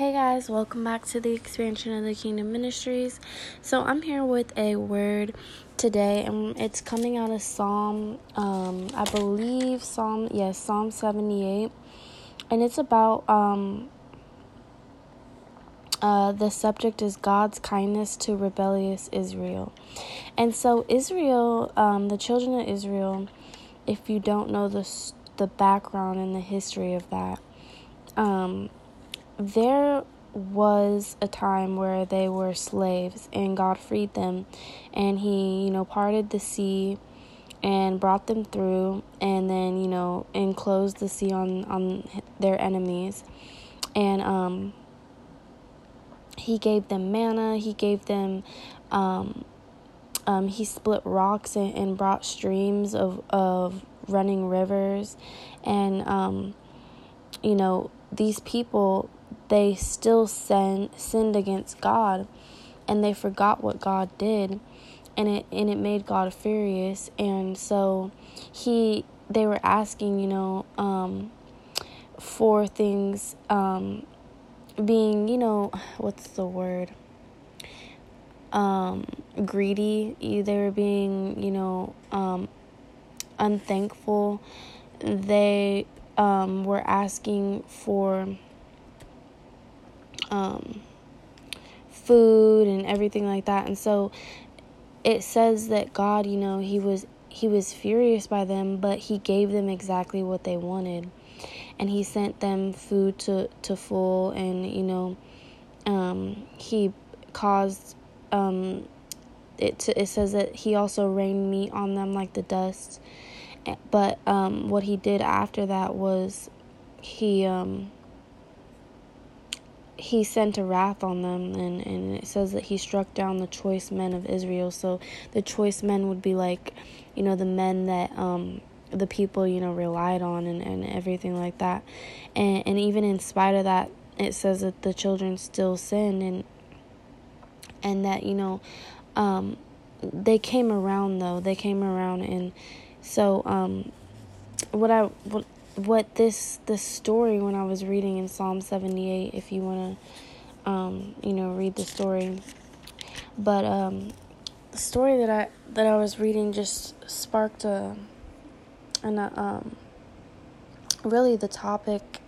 Hey guys, welcome back to the expansion of the Kingdom Ministries. So I'm here with a word today, and it's coming out of Psalm, um, I believe Psalm, yes, Psalm 78, and it's about um, uh, the subject is God's kindness to rebellious Israel, and so Israel, um, the children of Israel, if you don't know the the background and the history of that. Um, there was a time where they were slaves and God freed them and he, you know, parted the sea and brought them through and then, you know, enclosed the sea on on their enemies. And um he gave them manna, he gave them um um, he split rocks and, and brought streams of, of running rivers and um, you know these people they still sin, sinned against God and they forgot what God did and it and it made God furious. And so he they were asking you know um, for things um, being you know what's the word? Um, greedy. They were being you know um, unthankful. They um, were asking for um, food and everything like that. And so it says that God, you know, he was he was furious by them, but he gave them exactly what they wanted. And he sent them food to to full and, you know, um, he caused um, it to, it says that he also rained meat on them like the dust. But um, what he did after that was he um, he sent a wrath on them and, and it says that he struck down the choice men of Israel. So the choice men would be like, you know, the men that um the people, you know, relied on and, and everything like that. And and even in spite of that, it says that the children still sin and and that, you know, um they came around though. They came around and so um what I what what this this story when I was reading in Psalm 78 if you want to um you know read the story. But um the story that I that I was reading just sparked a and um really the topic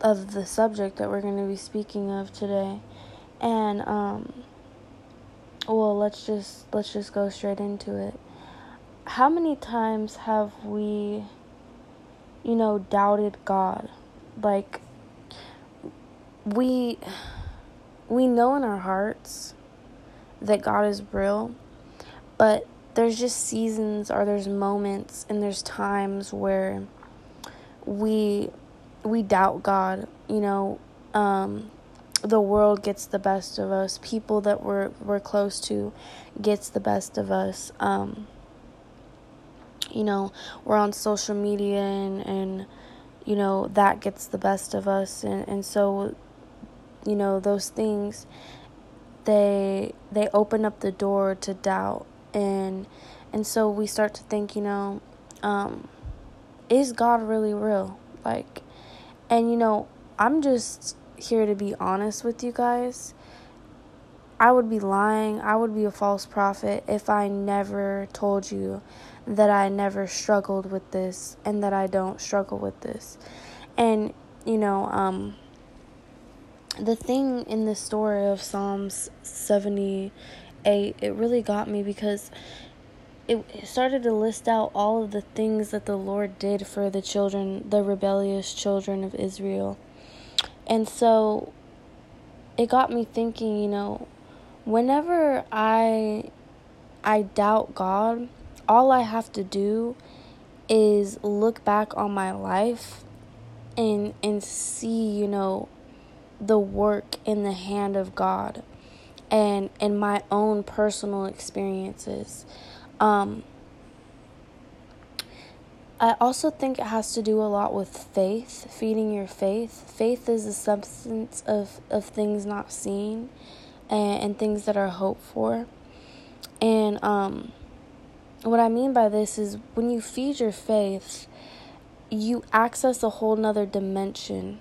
of the subject that we're going to be speaking of today. And um well let's just let's just go straight into it. How many times have we you know, doubted God. Like we we know in our hearts that God is real, but there's just seasons or there's moments and there's times where we we doubt God, you know, um the world gets the best of us. People that we're we're close to gets the best of us. Um you know, we're on social media and, and you know, that gets the best of us and, and so you know, those things they they open up the door to doubt and and so we start to think, you know, um, is God really real? Like and you know, I'm just here to be honest with you guys. I would be lying, I would be a false prophet if I never told you that I never struggled with this and that I don't struggle with this. And, you know, um, the thing in the story of Psalms 78, it really got me because it started to list out all of the things that the Lord did for the children, the rebellious children of Israel. And so it got me thinking, you know, whenever I I doubt God, all I have to do is look back on my life and and see, you know, the work in the hand of God and and my own personal experiences. Um I also think it has to do a lot with faith, feeding your faith. Faith is the substance of, of things not seen and, and things that are hoped for. And um what I mean by this is when you feed your faith, you access a whole nother dimension.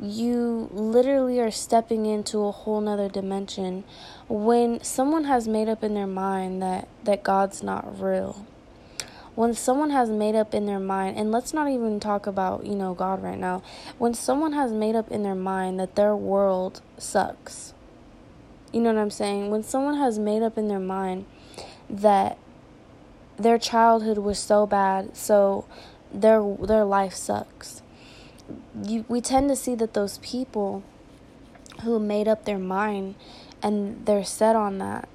You literally are stepping into a whole nother dimension when someone has made up in their mind that that God's not real. When someone has made up in their mind and let's not even talk about you know God right now. When someone has made up in their mind that their world sucks you know what I'm saying? When someone has made up in their mind that their childhood was so bad so their their life sucks. You, we tend to see that those people who made up their mind and they're set on that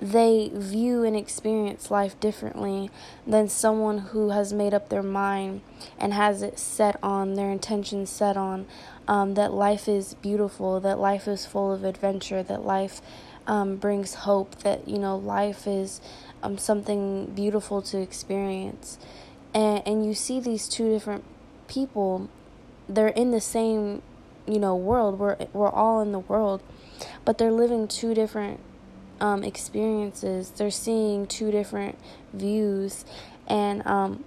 they view and experience life differently than someone who has made up their mind and has it set on their intentions set on um, that life is beautiful that life is full of adventure that life um, brings hope that you know life is um, something beautiful to experience. And and you see these two different people they're in the same you know world. We're we're all in the world but they're living two different um, experiences they're seeing two different views and um,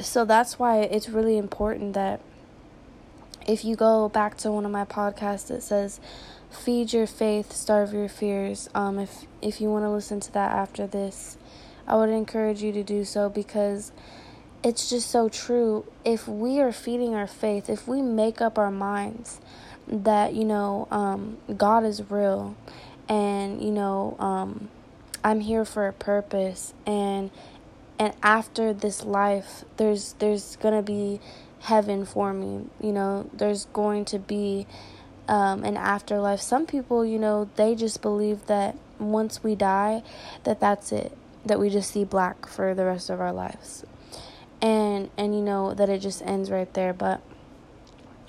so that's why it's really important that if you go back to one of my podcasts that says feed your faith starve your fears um, if if you want to listen to that after this i would encourage you to do so because it's just so true. If we are feeding our faith, if we make up our minds that, you know, um, God is real and, you know, um, I'm here for a purpose. And and after this life there's there's gonna be heaven for me. You know there's going to be um, an afterlife. Some people you know they just believe that once we die that that's it. That we just see black for the rest of our lives. And and you know that it just ends right there. But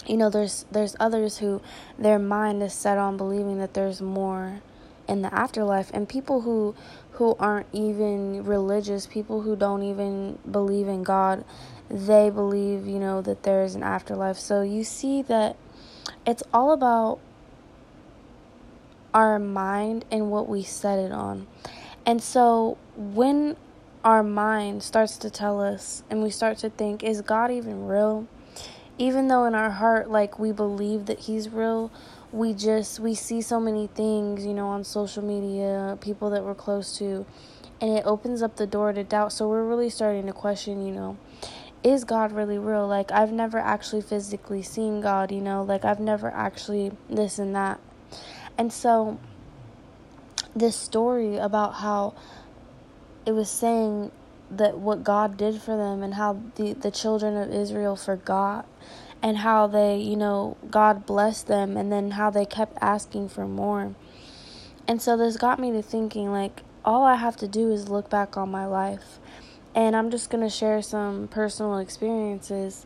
you know there's there's others who their mind is set on believing that there's more in the afterlife and people who who aren't even religious people who don't even believe in god they believe you know that there is an afterlife so you see that it's all about our mind and what we set it on and so when our mind starts to tell us and we start to think, is God even real? Even though in our heart, like we believe that He's real, we just, we see so many things, you know, on social media, people that we're close to, and it opens up the door to doubt. So we're really starting to question, you know, is God really real? Like, I've never actually physically seen God, you know, like, I've never actually this and that. And so, this story about how it was saying that what God did for them and how the, the children of Israel forgot and how they, you know, God blessed them and then how they kept asking for more. And so this got me to thinking like all I have to do is look back on my life. And I'm just going to share some personal experiences.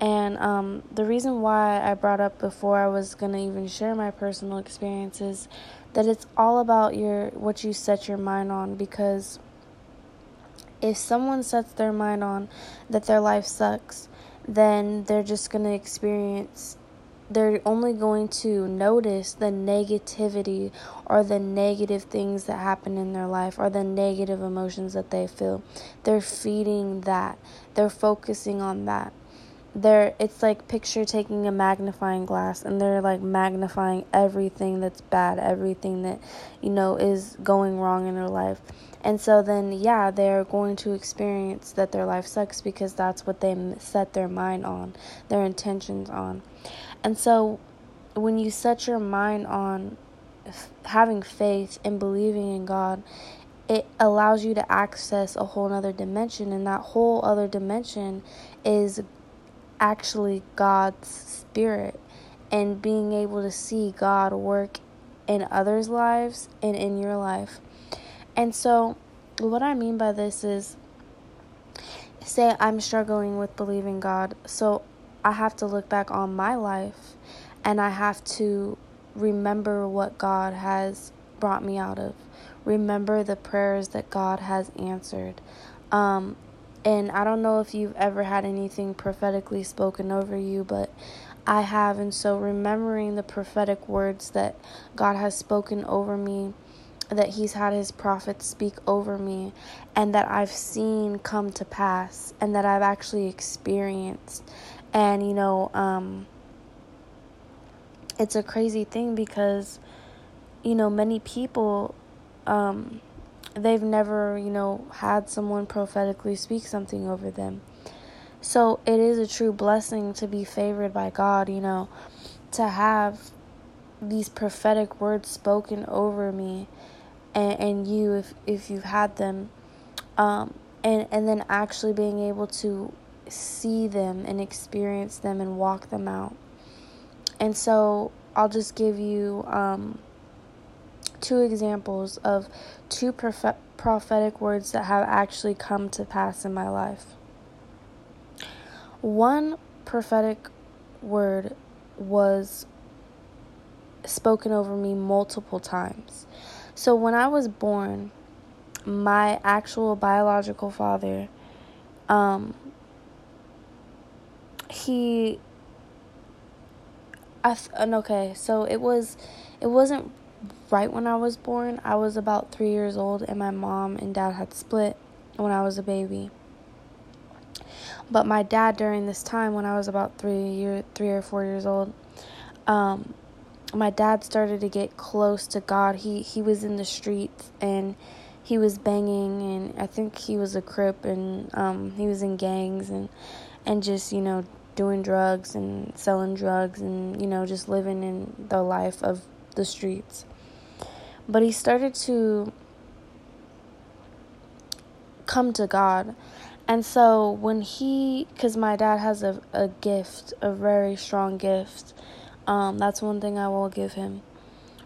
And um, the reason why I brought up before I was going to even share my personal experiences that it's all about your what you set your mind on because if someone sets their mind on that their life sucks, then they're just going to experience they're only going to notice the negativity or the negative things that happen in their life or the negative emotions that they feel. They're feeding that. They're focusing on that. They're it's like picture taking a magnifying glass and they're like magnifying everything that's bad, everything that you know is going wrong in their life. And so then, yeah, they're going to experience that their life sucks because that's what they set their mind on, their intentions on. And so when you set your mind on having faith and believing in God, it allows you to access a whole other dimension. And that whole other dimension is actually God's spirit and being able to see God work in others' lives and in your life. And so, what I mean by this is say I'm struggling with believing God. So, I have to look back on my life and I have to remember what God has brought me out of. Remember the prayers that God has answered. Um, and I don't know if you've ever had anything prophetically spoken over you, but I have. And so remembering the prophetic words that God has spoken over me that he's had his prophets speak over me and that I've seen come to pass and that I've actually experienced. And, you know, um, it's a crazy thing because, you know, many people, um, they've never, you know, had someone prophetically speak something over them. So it is a true blessing to be favored by God, you know, to have these prophetic words spoken over me and, and you if if you've had them um and and then actually being able to see them and experience them and walk them out. And so I'll just give you um two examples of two prophet- prophetic words that have actually come to pass in my life. One prophetic word was spoken over me multiple times. So when I was born, my actual biological father, um, he, I, and okay, so it was, it wasn't right when I was born. I was about three years old, and my mom and dad had split when I was a baby. But my dad, during this time, when I was about three year, three or four years old, um, my dad started to get close to God. He he was in the streets and he was banging, and I think he was a crip, and um, he was in gangs and and just you know doing drugs and selling drugs and you know just living in the life of the streets. But he started to come to God. And so when he, because my dad has a, a gift, a very strong gift, um, that's one thing I will give him.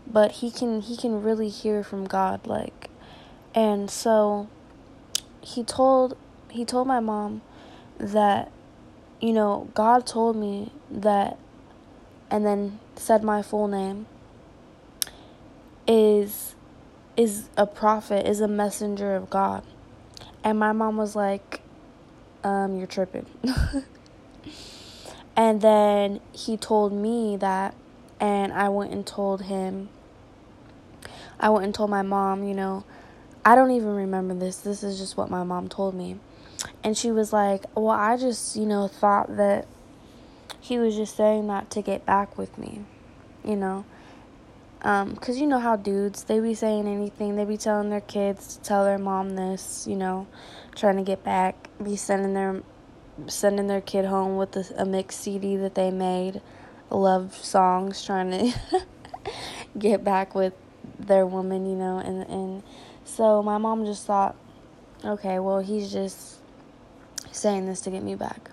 But he can he can really hear from God, like, and so he told he told my mom that, you know, God told me that, and then said my full name. Is is a prophet, is a messenger of God. And my mom was like, um, you're tripping. and then he told me that, and I went and told him, I went and told my mom, you know, I don't even remember this. This is just what my mom told me. And she was like, Well, I just, you know, thought that he was just saying that to get back with me, you know. Um, cause you know how dudes they be saying anything, they be telling their kids to tell their mom this, you know, trying to get back, be sending their sending their kid home with a, a mixed CD that they made, love songs, trying to get back with their woman, you know, and and so my mom just thought, okay, well he's just saying this to get me back.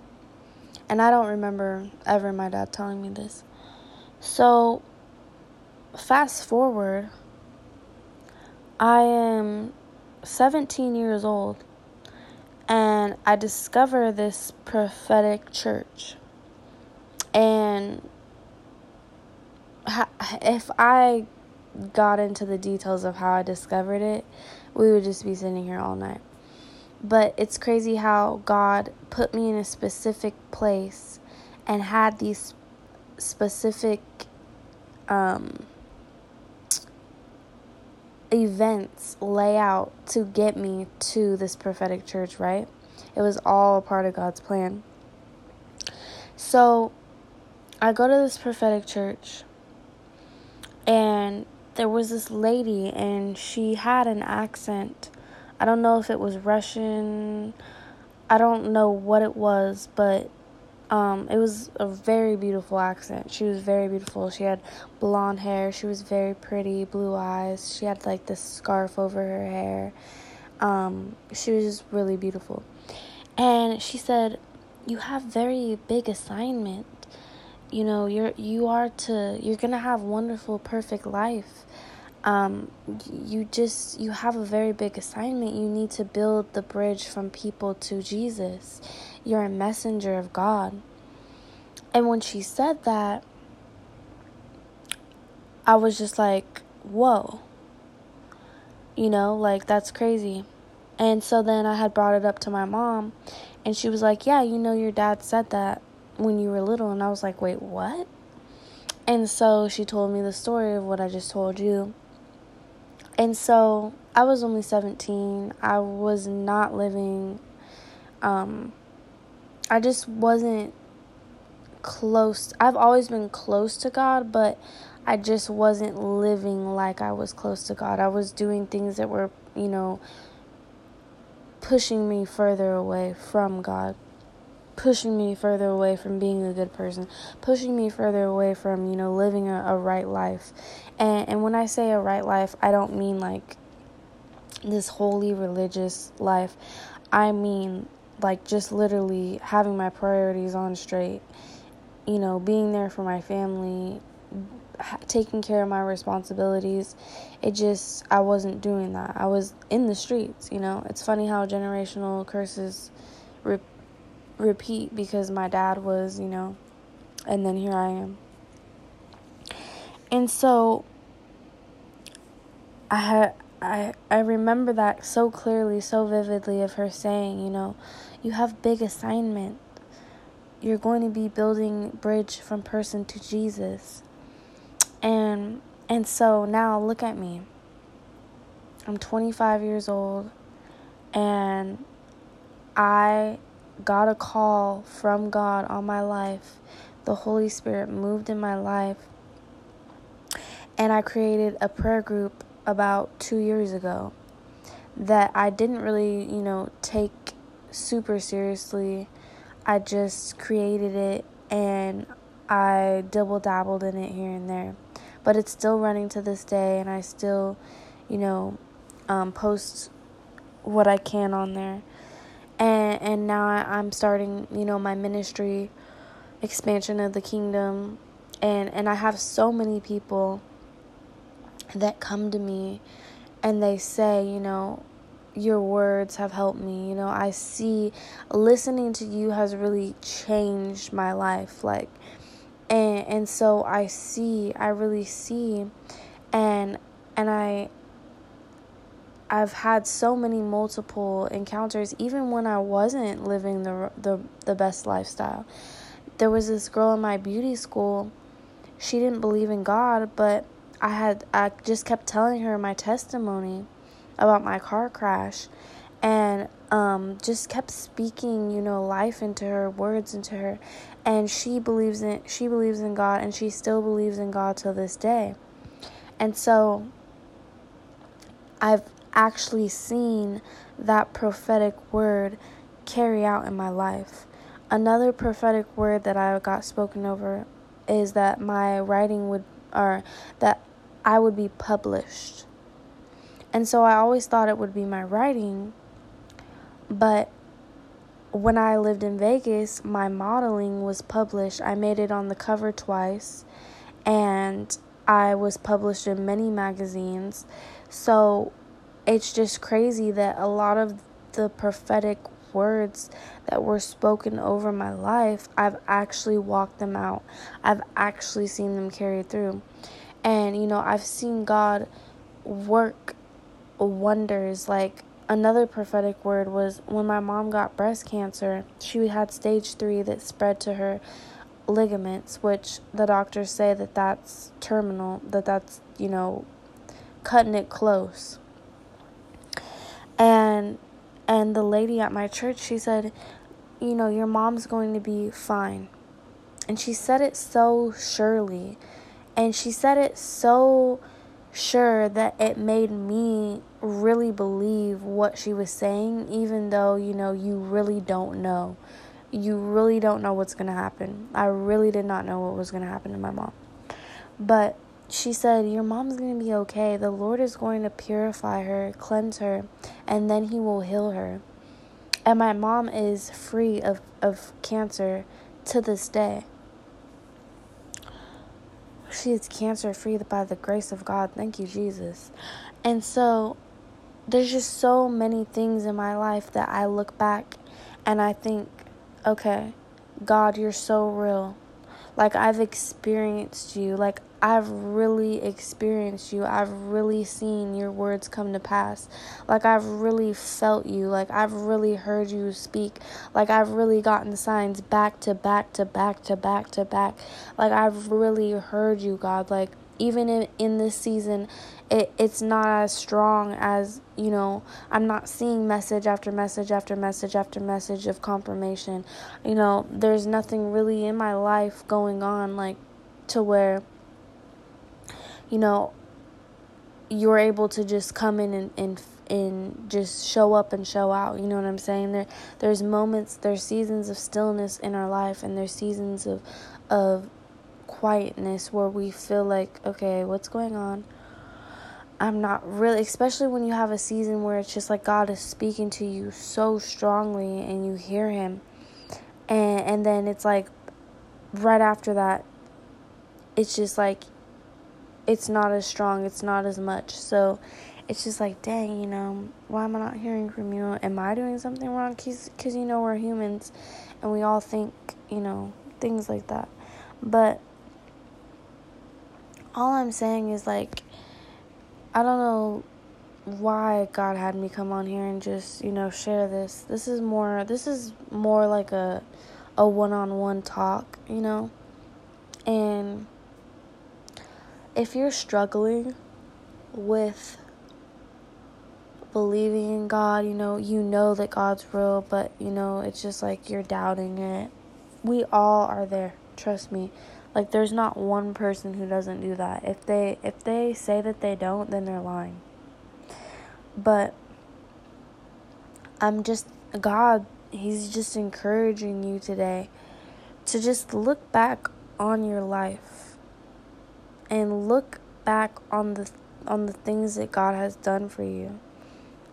And I don't remember ever my dad telling me this. So fast forward, I am 17 years old and I discover this prophetic church. And if I got into the details of how I discovered it, we would just be sitting here all night. But it's crazy how God put me in a specific place and had these specific um, events lay out to get me to this prophetic church, right? It was all a part of God's plan. So I go to this prophetic church, and there was this lady, and she had an accent. I don't know if it was Russian, I don't know what it was, but um, it was a very beautiful accent. She was very beautiful. She had blonde hair. She was very pretty, blue eyes. She had like this scarf over her hair. Um, she was just really beautiful. And she said, "You have very big assignment. You know, you're you are to you're gonna have wonderful, perfect life. Um, you just you have a very big assignment. You need to build the bridge from people to Jesus." You're a messenger of God. And when she said that, I was just like, whoa. You know, like that's crazy. And so then I had brought it up to my mom, and she was like, Yeah, you know, your dad said that when you were little. And I was like, Wait, what? And so she told me the story of what I just told you. And so I was only 17. I was not living um, I just wasn't close. I've always been close to God, but I just wasn't living like I was close to God. I was doing things that were, you know, pushing me further away from God, pushing me further away from being a good person, pushing me further away from, you know, living a, a right life. And and when I say a right life, I don't mean like this holy religious life. I mean like just literally having my priorities on straight. You know, being there for my family, taking care of my responsibilities. It just, I wasn't doing that. I was in the streets, you know. It's funny how generational curses re- repeat because my dad was, you know, and then here I am. And so I had I I remember that so clearly, so vividly of her saying, you know, you have big assignment. You're going to be building bridge from person to Jesus. And and so now look at me. I'm 25 years old and I got a call from God on my life. The Holy Spirit moved in my life. And I created a prayer group about 2 years ago that I didn't really, you know, take super seriously. I just created it and I double dabbled in it here and there but it's still running to this day, and I still, you know, um, post what I can on there. And and now I, I'm starting, you know, my ministry expansion of the kingdom, and and I have so many people that come to me, and they say, you know, your words have helped me. You know, I see listening to you has really changed my life. Like and and so I see I really see and and I I've had so many multiple encounters even when I wasn't living the the the best lifestyle. There was this girl in my beauty school. She didn't believe in God, but I had I just kept telling her my testimony about my car crash and um, just kept speaking, you know, life into her, words into her, and she believes in she believes in God, and she still believes in God till this day, and so I've actually seen that prophetic word carry out in my life. Another prophetic word that I got spoken over is that my writing would, or that I would be published. And so I always thought it would be my writing but when I lived in Vegas, my modeling was published. I made it on the cover twice, and I was published in many magazines. So it's just crazy that a lot of the prophetic words that were spoken over my life, I've actually walked them out. I've actually seen them carried through. And, you know, I've seen God work wonders like another prophetic word was when my mom got breast cancer, she had stage three that spread to her ligaments, which the doctors say that that's terminal, that that's, you know, cutting it close. And and the lady at my church, she said, you know, your mom's going to be fine. And she said it so surely. And she said it so sure that it made me really believe what she was saying, even though, you know, you really don't know. You really don't know what's going to happen. I really did not know what was going to happen to my mom. But she said, Your mom's going to be okay. The Lord is going to purify her, cleanse her, and then He will heal her. And my mom is free of, of cancer to this day. She is cancer free by the grace of God. Thank you, Jesus. And so there's just so many things in my life that I look back and I think, okay, God, you're so real. Like I've experienced you. Like I've really experienced you. I've really seen your words come to pass. Like I've really felt you. Like I've really heard you speak. Like I've really gotten signs back to back to back to back to back. Like I've really heard you, God. Like even in, in this season, it, it's not as strong as, you know, I'm not seeing message after message after message after message of confirmation. You know, there's nothing really in my life going on, like, to where, you know, you're able to just come in and, and and just show up and show out. You know what I'm saying? There there's moments, there's seasons of stillness in our life and there's seasons of of quietness where we feel like, okay, what's going on? I'm not really, especially when you have a season where it's just like God is speaking to you so strongly and you hear Him. And, and then it's like right after that, it's just like it's not as strong, it's not as much. So it's just like, dang, you know, why am I not hearing from you? Am I doing something wrong? Because, you know, we're humans and we all think, you know, things like that. But all I'm saying is, like, I don't know why God had me come on here and just, you know, share this. This is more, this is more like a, a one-on-one talk, you know? And if you're struggling with believing in God, you know, you know that God's real, but you know, it's just like you're doubting it. We all are there, trust me. Like there's not one person who doesn't do that. If they if they say that they don't, then they're lying. But I'm just God, he's just encouraging you today to just look back on your life and look back on the on the things that God has done for you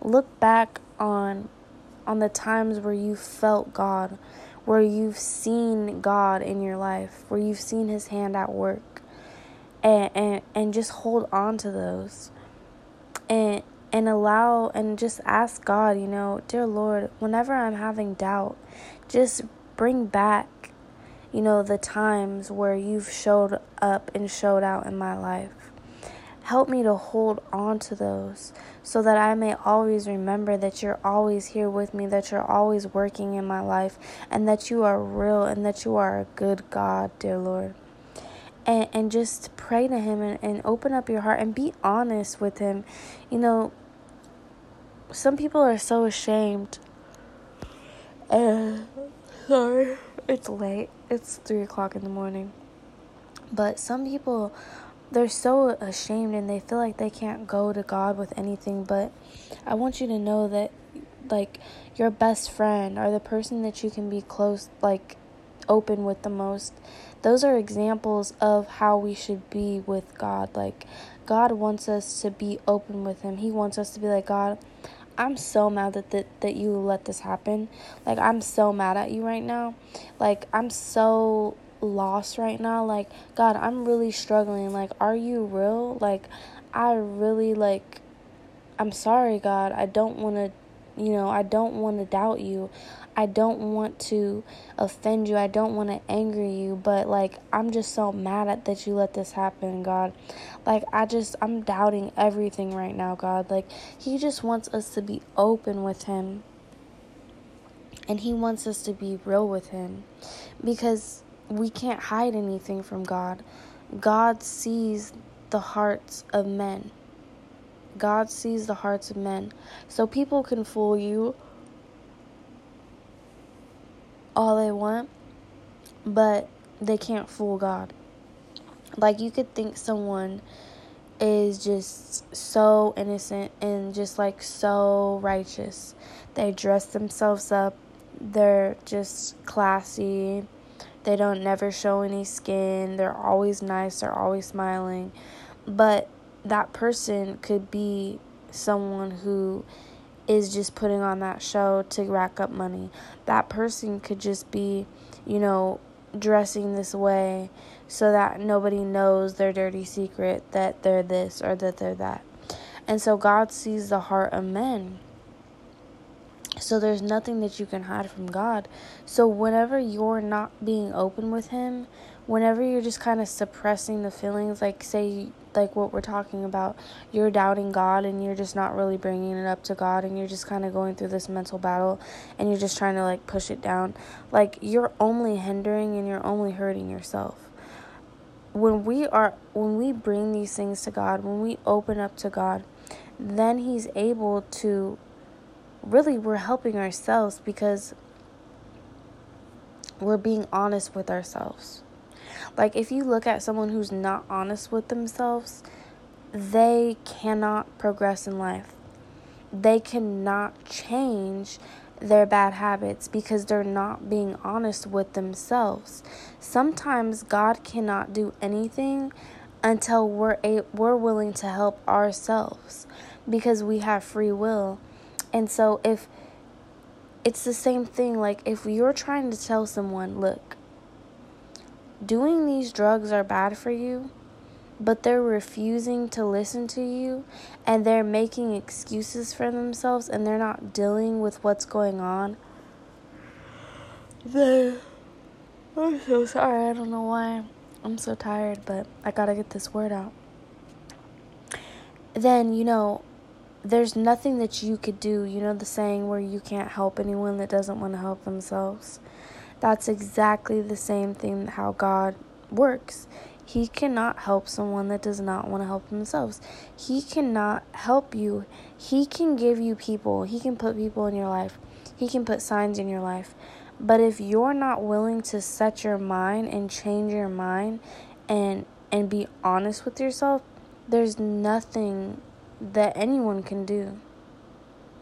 look back on on the times where you felt God, where you've seen God in your life, where you've seen his hand at work. And and, and just hold on to those. And and allow and just ask God, you know, dear Lord, whenever I'm having doubt, just bring back you know the times where you've showed up and showed out in my life. Help me to hold on to those so that I may always remember that you're always here with me, that you're always working in my life, and that you are real and that you are a good God, dear Lord. And, and just pray to Him and, and open up your heart and be honest with Him. You know, some people are so ashamed. Uh, sorry, it's late. It's 3 o'clock in the morning. But some people they're so ashamed and they feel like they can't go to God with anything, but I want you to know that like your best friend or the person that you can be close like open with the most those are examples of how we should be with God like God wants us to be open with him he wants us to be like God I'm so mad that, that that you let this happen like I'm so mad at you right now like I'm so lost right now. Like, God, I'm really struggling. Like, are you real? Like, I really, like, I'm sorry, God. I don't want to, you know, I don't want to doubt you. I don't want to offend you. I don't want to anger you, but like I'm just so mad at that you let this happen, God. Like I just I'm doubting everything right now, God. Like he just wants us to be open with him. And he wants us to be real with him because we can't hide anything from God. God sees the hearts of men. God sees the hearts of men. So people can fool you all they want, but they can't fool God. Like you could think someone is just so innocent and just like so righteous. They dress themselves up, they're just classy they don't never show any skin. They're always nice. They're always smiling. But that person could be someone who is just putting on that show to rack up money. That person could just be, you know, dressing this way so that nobody knows their dirty secret that they're this or that they're that. And so God sees the heart of men. So there's nothing that you can hide from God. So whenever you're not being open with Him, whenever you're just kind of suppressing the feelings, like say, like what we're talking about, you're doubting God and you're just not really bringing it up to God and you're just kind of going through this mental battle and you're just trying to like push it down, like you're only hindering and you're only hurting yourself. when we are when we bring these things to God, when we open up to God, then he's able to really we're helping ourselves because we're being honest with ourselves. Like if you look at someone who's not honest with themselves, they cannot progress in life. They cannot change their bad habits because they're not being honest with themselves. Sometimes God cannot do anything until we're a, we're willing to help ourselves because we have free will. And so if it's the same thing like if you're trying to tell someone, look, doing these drugs are bad for you, but they're refusing to listen to you and they're making excuses for themselves and they're not dealing with what's going on. Then I'm so sorry. I don't know why. I'm so tired, but I gotta get this word out. Then, you know, there's nothing that you could do. You know, the saying where you can't help anyone that doesn't want to help themselves. That's exactly the same thing how God works. He cannot help someone that does not want to help themselves. He cannot help you. He can give you people, He can put people in your life, He can put signs in your life. But if you're not willing to set your mind and change your mind and and be honest with yourself, there's nothing that anyone can do.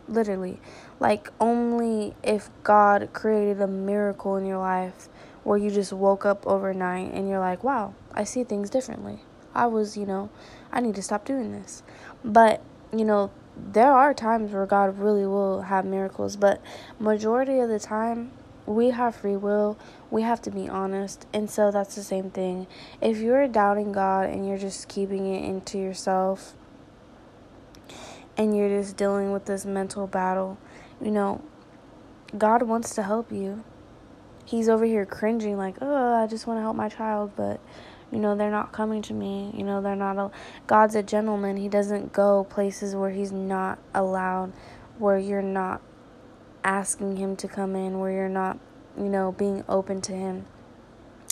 Literally. Like only if God created a miracle in your life where you just woke up overnight and you're like, wow, I see things differently. I was, you know, I need to stop doing this. But, you know, there are times where God really will have miracles, but majority of the time we have free will. We have to be honest. And so that's the same thing. If you're doubting God and you're just keeping it into yourself and you're just dealing with this mental battle, you know, God wants to help you he's over here cringing like, "Oh, I just want to help my child, but you know, they're not coming to me. You know, they're not a God's a gentleman. He doesn't go places where he's not allowed, where you're not asking him to come in, where you're not, you know, being open to him.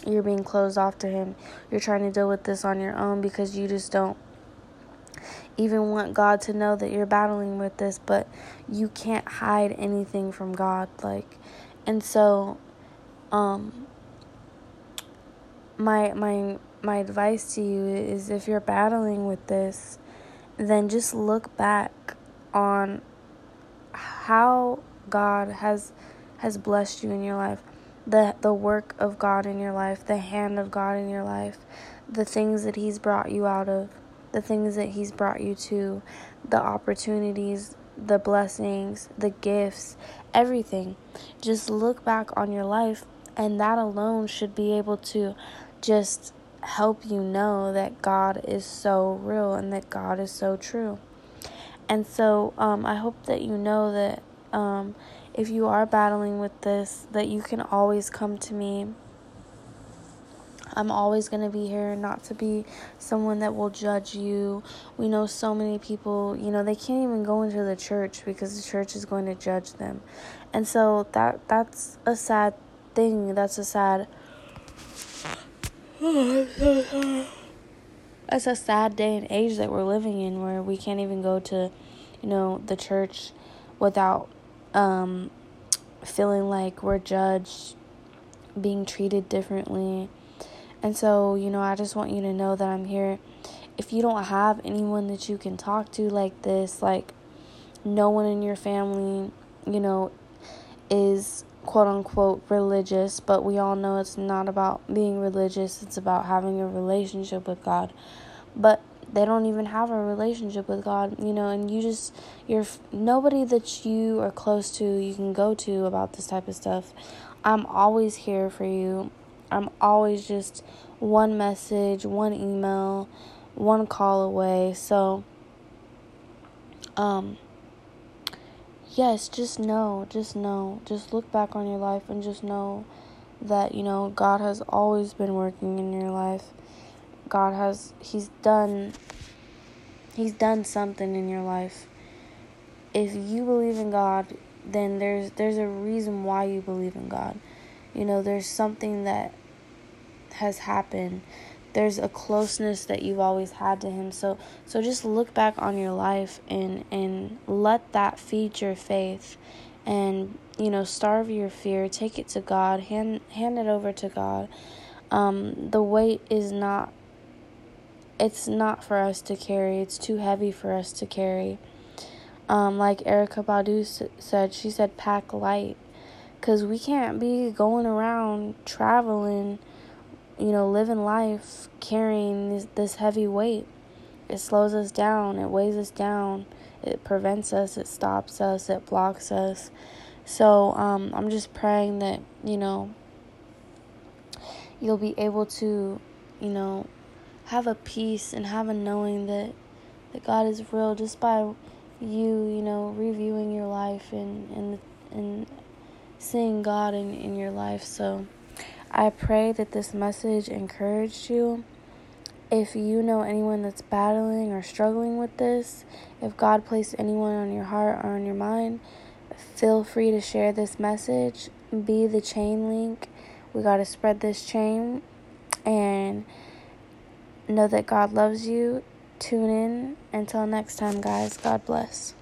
You're being closed off to him. You're trying to deal with this on your own because you just don't even want God to know that you're battling with this, but you can't hide anything from God like and so um, my my my advice to you is if you're battling with this, then just look back on how God has has blessed you in your life, the the work of God in your life, the hand of God in your life, the things that He's brought you out of, the things that He's brought you to, the opportunities, the blessings, the gifts, everything. Just look back on your life and that alone should be able to just help you know that God is so real and that God is so true. And so um, I hope that you know that um, if you are battling with this, that you can always come to me. I'm always going to be here, not to be someone that will judge you. We know so many people, you know, they can't even go into the church because the church is going to judge them. And so that that's a sad thing. That's a sad. It's a sad day and age that we're living in where we can't even go to, you know, the church without um, feeling like we're judged, being treated differently. And so, you know, I just want you to know that I'm here. If you don't have anyone that you can talk to like this, like no one in your family, you know, is quote unquote religious, but we all know it's not about being religious, it's about having a relationship with God. But they don't even have a relationship with God, you know, and you just, you're nobody that you are close to, you can go to about this type of stuff. I'm always here for you. I'm always just one message, one email, one call away. So, um, yes, just know, just know, just look back on your life and just know that, you know, God has always been working in your life. God has, He's done, He's done something in your life. If you believe in God, then there's there's a reason why you believe in God. You know, there's something that has happened there's a closeness that you've always had to him. So so just look back on your life and and let that feed your faith and you know starve your fear. Take it to god. Hand hand it over to god. Um, the weight is not it's not for us to carry. It's too heavy for us to carry. Um, like Erykah Badu said she said pack light. Because we can't be going around traveling you know living life carrying this, this heavy weight it slows us down it weighs us down it prevents us, it stops us, it blocks us. So um, I'm just praying that, you know, you'll be able to, you know, have a peace and have a knowing that, that God is real just by you, you know, reviewing your life and, and, and seeing God in, in your life. So I pray that this message encouraged you if you know anyone that's battling or struggling with this, if God placed anyone on your heart or on your mind, feel free to share this message. Be the chain link. We got to spread this chain and know that God loves you. Tune in. Until next time, guys, God bless.